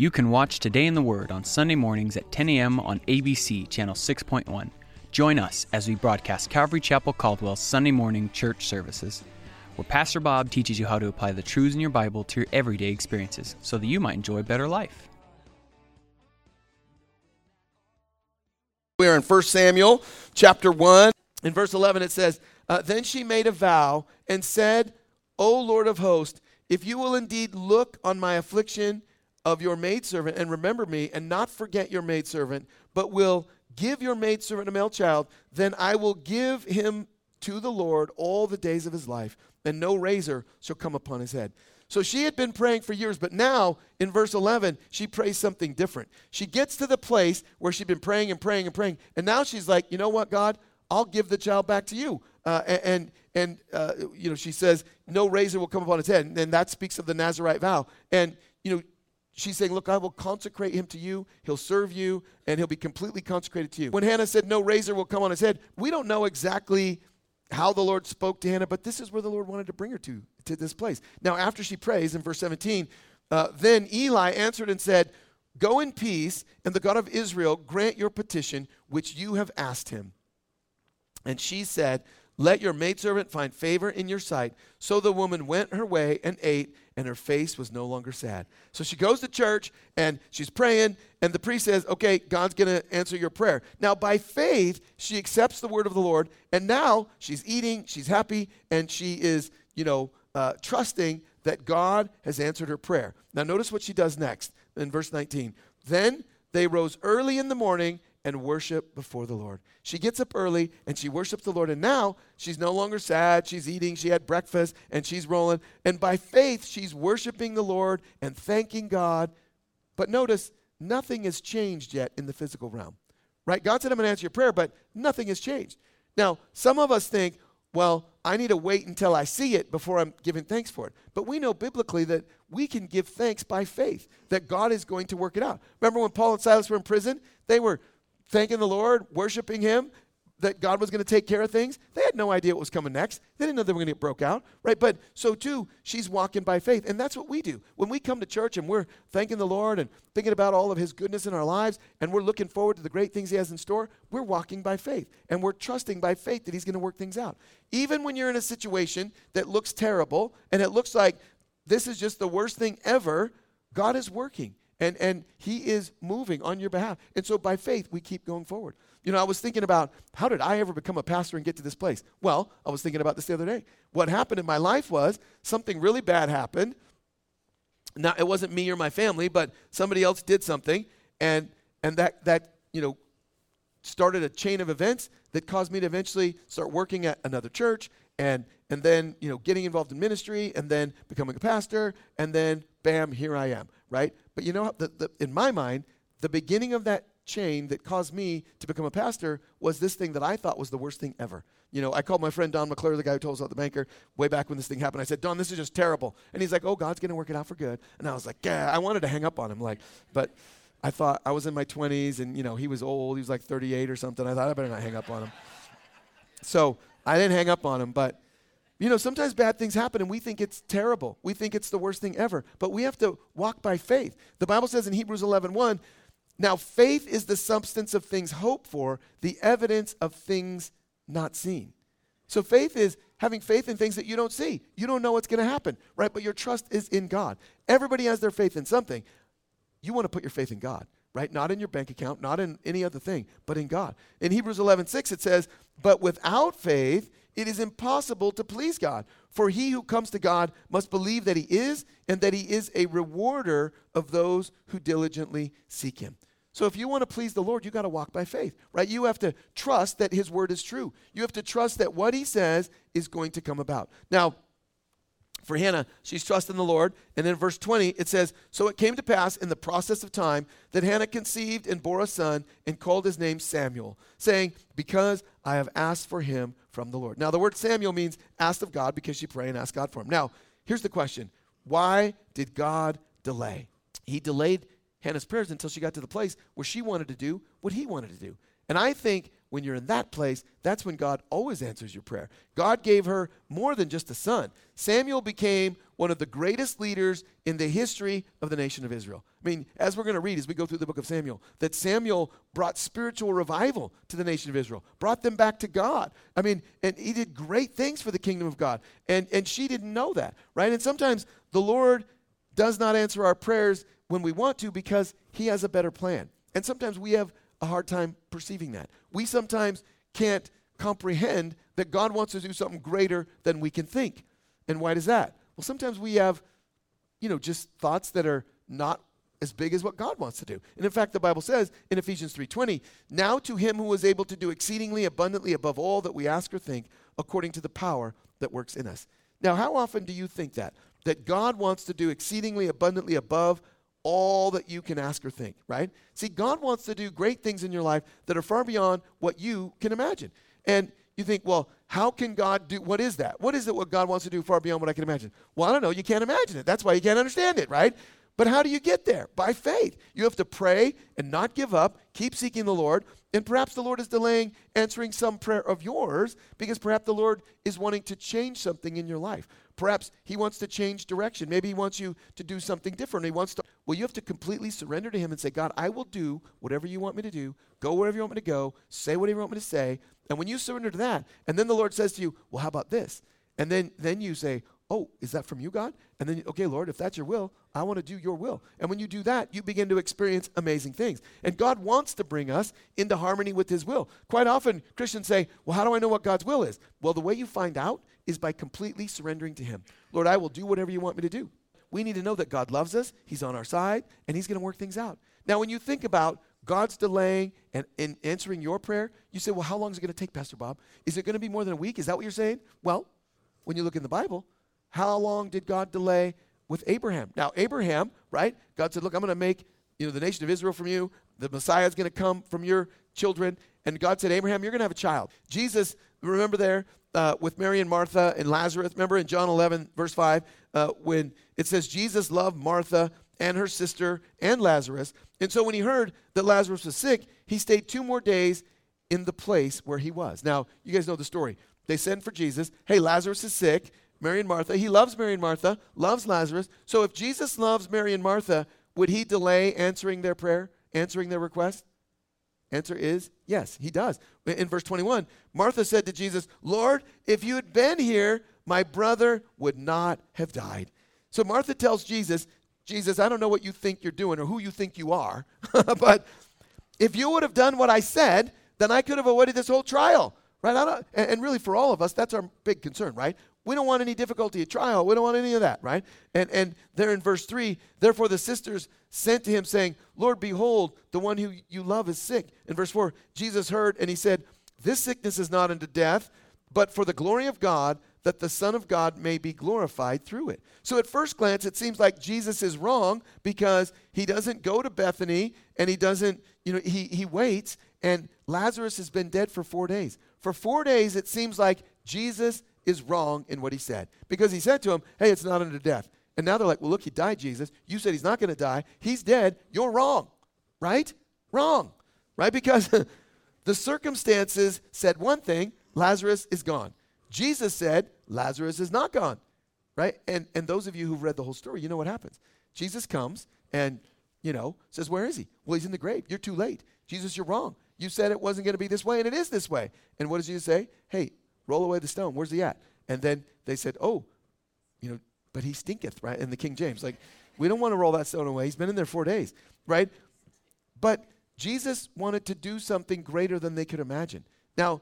You can watch Today in the Word on Sunday mornings at 10 a.m. on ABC Channel 6.1. Join us as we broadcast Calvary Chapel Caldwell's Sunday morning church services, where Pastor Bob teaches you how to apply the truths in your Bible to your everyday experiences so that you might enjoy a better life. We are in 1 Samuel chapter 1. In verse 11, it says, uh, Then she made a vow and said, O Lord of hosts, if you will indeed look on my affliction of your maidservant and remember me and not forget your maidservant, but will give your maidservant a male child, then I will give him to the Lord all the days of his life, and no razor shall come upon his head. So she had been praying for years, but now in verse 11, she prays something different. She gets to the place where she'd been praying and praying and praying, and now she's like, you know what, God? I'll give the child back to you. Uh, and and uh, you know she says no razor will come upon his head, and that speaks of the Nazarite vow. And you know she's saying, Look, I will consecrate him to you. He'll serve you, and he'll be completely consecrated to you. When Hannah said, No razor will come on his head, we don't know exactly how the Lord spoke to Hannah, but this is where the Lord wanted to bring her to, to this place. Now, after she prays in verse 17, uh, then Eli answered and said, Go in peace, and the God of Israel grant your petition which you have asked him. And she said, let your maidservant find favor in your sight. So the woman went her way and ate, and her face was no longer sad. So she goes to church and she's praying, and the priest says, Okay, God's going to answer your prayer. Now, by faith, she accepts the word of the Lord, and now she's eating, she's happy, and she is, you know, uh, trusting that God has answered her prayer. Now, notice what she does next in verse 19. Then they rose early in the morning and worship before the Lord. She gets up early and she worships the Lord. And now she's no longer sad. She's eating. She had breakfast and she's rolling. And by faith, she's worshiping the Lord and thanking God. But notice, nothing has changed yet in the physical realm, right? God said, I'm going to answer your prayer, but nothing has changed. Now, some of us think, well, I need to wait until I see it before I'm giving thanks for it. But we know biblically that we can give thanks by faith, that God is going to work it out. Remember when Paul and Silas were in prison? They were thanking the Lord, worshiping Him, that God was going to take care of things. They had no idea what was coming next. They didn't know they were going to get broke out, right? But so too, she's walking by faith. And that's what we do. When we come to church and we're thanking the Lord and thinking about all of His goodness in our lives and we're looking forward to the great things He has in store, we're walking by faith. And we're trusting by faith that He's going to work things out. Even when you're in a situation that looks terrible and it looks like this is just the worst thing ever, God is working and, and he is moving on your behalf. And so by faith, we keep going forward. You know, I was thinking about how did I ever become a pastor and get to this place? Well, I was thinking about this the other day. What happened in my life was something really bad happened. Now, it wasn't me or my family, but somebody else did something, and, and that, that, you know, started a chain of events that caused me to eventually start working at another church and and then you know getting involved in ministry and then becoming a pastor and then bam here i am right but you know, the, the, in my mind, the beginning of that chain that caused me to become a pastor was this thing that I thought was the worst thing ever. You know, I called my friend Don McClure, the guy who told us about the banker, way back when this thing happened. I said, Don, this is just terrible. And he's like, oh, God's going to work it out for good. And I was like, yeah, I wanted to hang up on him. Like, but I thought I was in my 20s and, you know, he was old. He was like 38 or something. I thought I better not hang up on him. So I didn't hang up on him, but you know, sometimes bad things happen and we think it's terrible. We think it's the worst thing ever. But we have to walk by faith. The Bible says in Hebrews 11 1, now faith is the substance of things hoped for, the evidence of things not seen. So faith is having faith in things that you don't see. You don't know what's going to happen, right? But your trust is in God. Everybody has their faith in something. You want to put your faith in God, right? Not in your bank account, not in any other thing, but in God. In Hebrews 11 6, it says, But without faith, it is impossible to please God. For he who comes to God must believe that he is, and that he is a rewarder of those who diligently seek him. So if you want to please the Lord, you got to walk by faith, right? You have to trust that his word is true. You have to trust that what he says is going to come about. Now, for Hannah, she's trusting the Lord. And then verse 20, it says, So it came to pass in the process of time that Hannah conceived and bore a son and called his name Samuel, saying, Because I have asked for him from the Lord. Now, the word Samuel means asked of God because she prayed and asked God for him. Now, here's the question Why did God delay? He delayed Hannah's prayers until she got to the place where she wanted to do what he wanted to do. And I think when you're in that place, that's when God always answers your prayer. God gave her more than just a son. Samuel became one of the greatest leaders in the history of the nation of Israel. I mean, as we're going to read as we go through the book of Samuel, that Samuel brought spiritual revival to the nation of Israel, brought them back to God. I mean, and he did great things for the kingdom of God. And, and she didn't know that, right? And sometimes the Lord does not answer our prayers when we want to because he has a better plan. And sometimes we have a hard time perceiving that. We sometimes can't comprehend that God wants to do something greater than we can think. And why does that? Well, sometimes we have, you know, just thoughts that are not as big as what God wants to do. And in fact, the Bible says in Ephesians 3:20, "Now to him who is able to do exceedingly abundantly above all that we ask or think, according to the power that works in us." Now, how often do you think that? That God wants to do exceedingly abundantly above all that you can ask or think, right? See, God wants to do great things in your life that are far beyond what you can imagine. And you think, well, how can God do what is that? What is it what God wants to do far beyond what I can imagine? Well, I don't know, you can't imagine it. That's why you can't understand it, right? But how do you get there? By faith. You have to pray and not give up, keep seeking the Lord, and perhaps the Lord is delaying answering some prayer of yours because perhaps the Lord is wanting to change something in your life. Perhaps he wants to change direction. Maybe he wants you to do something different. He wants to Well, you have to completely surrender to him and say, "God, I will do whatever you want me to do. Go wherever you want me to go. Say whatever you want me to say." And when you surrender to that, and then the Lord says to you, "Well, how about this?" And then then you say, Oh, is that from you, God? And then, okay, Lord, if that's your will, I want to do your will. And when you do that, you begin to experience amazing things. And God wants to bring us into harmony with His will. Quite often, Christians say, Well, how do I know what God's will is? Well, the way you find out is by completely surrendering to Him. Lord, I will do whatever you want me to do. We need to know that God loves us, He's on our side, and He's going to work things out. Now, when you think about God's delaying and, and answering your prayer, you say, Well, how long is it going to take, Pastor Bob? Is it going to be more than a week? Is that what you're saying? Well, when you look in the Bible, how long did God delay with Abraham? Now, Abraham, right? God said, Look, I'm going to make you know, the nation of Israel from you. The Messiah is going to come from your children. And God said, Abraham, you're going to have a child. Jesus, remember there uh, with Mary and Martha and Lazarus? Remember in John 11, verse 5, uh, when it says Jesus loved Martha and her sister and Lazarus. And so when he heard that Lazarus was sick, he stayed two more days in the place where he was. Now, you guys know the story. They send for Jesus. Hey, Lazarus is sick. Mary and Martha. He loves Mary and Martha, loves Lazarus. So if Jesus loves Mary and Martha, would he delay answering their prayer, answering their request? Answer is yes, he does. In verse 21, Martha said to Jesus, Lord, if you had been here, my brother would not have died. So Martha tells Jesus, Jesus, I don't know what you think you're doing or who you think you are, but if you would have done what I said, then I could have avoided this whole trial. Right? and really, for all of us, that's our big concern, right? We don't want any difficulty at trial. We don't want any of that, right? And and there in verse 3, therefore the sisters sent to him saying, "Lord, behold, the one who you love is sick." In verse 4, Jesus heard and he said, "This sickness is not unto death, but for the glory of God, that the Son of God may be glorified through it." So at first glance it seems like Jesus is wrong because he doesn't go to Bethany and he doesn't, you know, he he waits and Lazarus has been dead for 4 days. For 4 days it seems like Jesus is wrong in what he said. Because he said to him, Hey, it's not unto death. And now they're like, Well, look, he died, Jesus. You said he's not going to die. He's dead. You're wrong. Right? Wrong. Right? Because the circumstances said one thing Lazarus is gone. Jesus said, Lazarus is not gone. Right? And, and those of you who've read the whole story, you know what happens. Jesus comes and, you know, says, Where is he? Well, he's in the grave. You're too late. Jesus, you're wrong. You said it wasn't going to be this way, and it is this way. And what does Jesus say? Hey, roll away the stone. Where's he at? And then they said, oh, you know, but he stinketh, right? In the King James. Like, we don't want to roll that stone away. He's been in there four days, right? But Jesus wanted to do something greater than they could imagine. Now,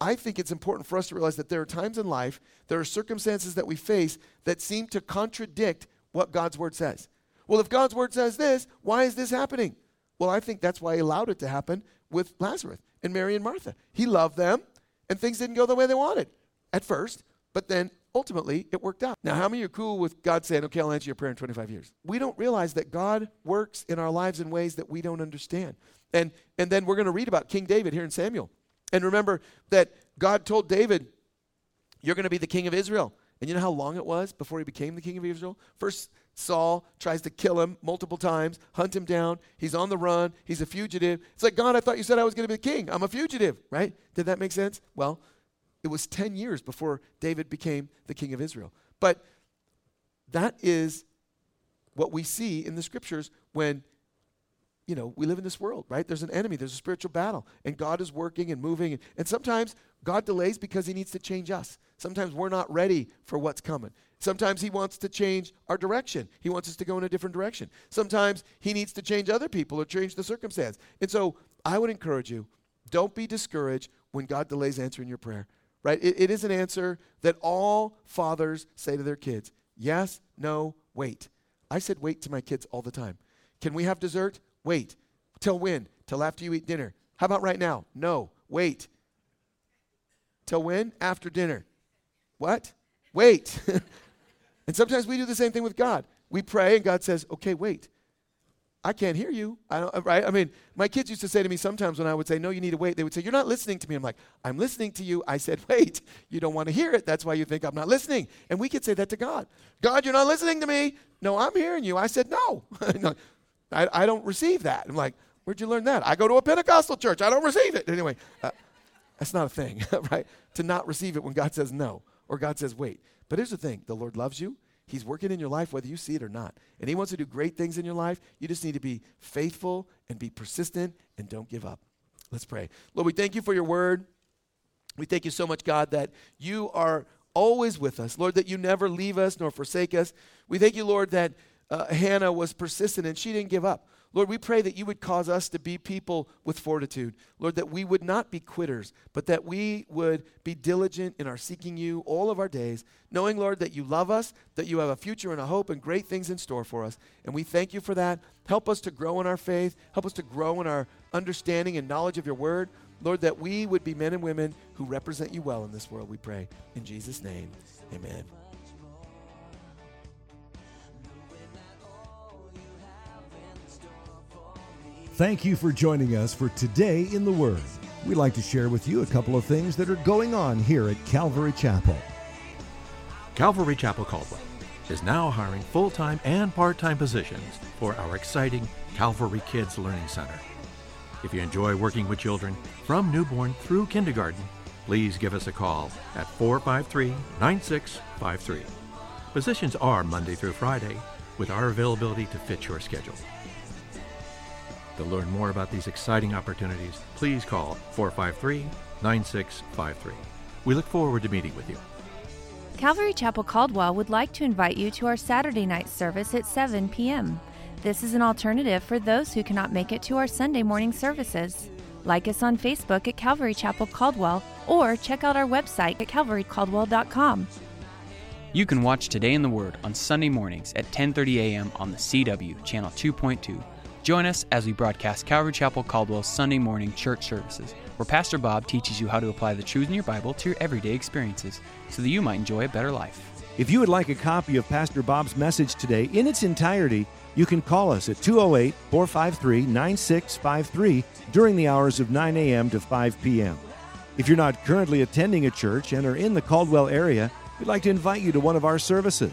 I think it's important for us to realize that there are times in life, there are circumstances that we face that seem to contradict what God's word says. Well, if God's word says this, why is this happening? Well, I think that's why he allowed it to happen with Lazarus and Mary and Martha. He loved them and things didn't go the way they wanted at first, but then ultimately it worked out. Now, how many are cool with God saying, okay, I'll answer your prayer in 25 years? We don't realize that God works in our lives in ways that we don't understand. And, and then we're going to read about King David here in Samuel. And remember that God told David, You're going to be the king of Israel. And you know how long it was before he became the king of Israel? First, Saul tries to kill him multiple times, hunt him down. He's on the run. He's a fugitive. It's like, God, I thought you said I was going to be the king. I'm a fugitive, right? Did that make sense? Well, it was 10 years before David became the king of Israel. But that is what we see in the scriptures when you know, we live in this world, right? There's an enemy, there's a spiritual battle, and God is working and moving. And, and sometimes God delays because He needs to change us. Sometimes we're not ready for what's coming. Sometimes He wants to change our direction. He wants us to go in a different direction. Sometimes He needs to change other people or change the circumstance. And so I would encourage you don't be discouraged when God delays answering your prayer, right? it, it is an answer that all fathers say to their kids yes, no, wait. I said wait to my kids all the time. Can we have dessert? Wait. Till when? Till after you eat dinner. How about right now? No. Wait. Till when? After dinner. What? Wait. and sometimes we do the same thing with God. We pray and God says, okay, wait. I can't hear you. I don't, uh, right? I mean, my kids used to say to me sometimes when I would say, no, you need to wait, they would say, you're not listening to me. I'm like, I'm listening to you. I said, wait, you don't want to hear it. That's why you think I'm not listening. And we could say that to God. God, you're not listening to me. No, I'm hearing you. I said, no. I, I don't receive that. I'm like, where'd you learn that? I go to a Pentecostal church. I don't receive it. Anyway, uh, that's not a thing, right? To not receive it when God says no or God says wait. But here's the thing the Lord loves you. He's working in your life whether you see it or not. And He wants to do great things in your life. You just need to be faithful and be persistent and don't give up. Let's pray. Lord, we thank you for your word. We thank you so much, God, that you are always with us. Lord, that you never leave us nor forsake us. We thank you, Lord, that uh, Hannah was persistent and she didn't give up. Lord, we pray that you would cause us to be people with fortitude. Lord, that we would not be quitters, but that we would be diligent in our seeking you all of our days, knowing, Lord, that you love us, that you have a future and a hope and great things in store for us. And we thank you for that. Help us to grow in our faith. Help us to grow in our understanding and knowledge of your word. Lord, that we would be men and women who represent you well in this world, we pray. In Jesus' name, amen. Thank you for joining us for Today in the Word. We'd like to share with you a couple of things that are going on here at Calvary Chapel. Calvary Chapel Caldwell is now hiring full time and part time positions for our exciting Calvary Kids Learning Center. If you enjoy working with children from newborn through kindergarten, please give us a call at 453 9653. Positions are Monday through Friday with our availability to fit your schedule. To learn more about these exciting opportunities, please call 453 9653. We look forward to meeting with you. Calvary Chapel Caldwell would like to invite you to our Saturday night service at 7 p.m. This is an alternative for those who cannot make it to our Sunday morning services. Like us on Facebook at Calvary Chapel Caldwell or check out our website at calvarycaldwell.com. You can watch Today in the Word on Sunday mornings at 10:30 a.m. on the CW channel 2.2 Join us as we broadcast Calvary Chapel Caldwell's Sunday morning church services, where Pastor Bob teaches you how to apply the truths in your Bible to your everyday experiences so that you might enjoy a better life. If you would like a copy of Pastor Bob's message today in its entirety, you can call us at 208 453 9653 during the hours of 9 a.m. to 5 p.m. If you're not currently attending a church and are in the Caldwell area, we'd like to invite you to one of our services.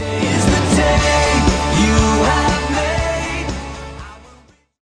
is the day you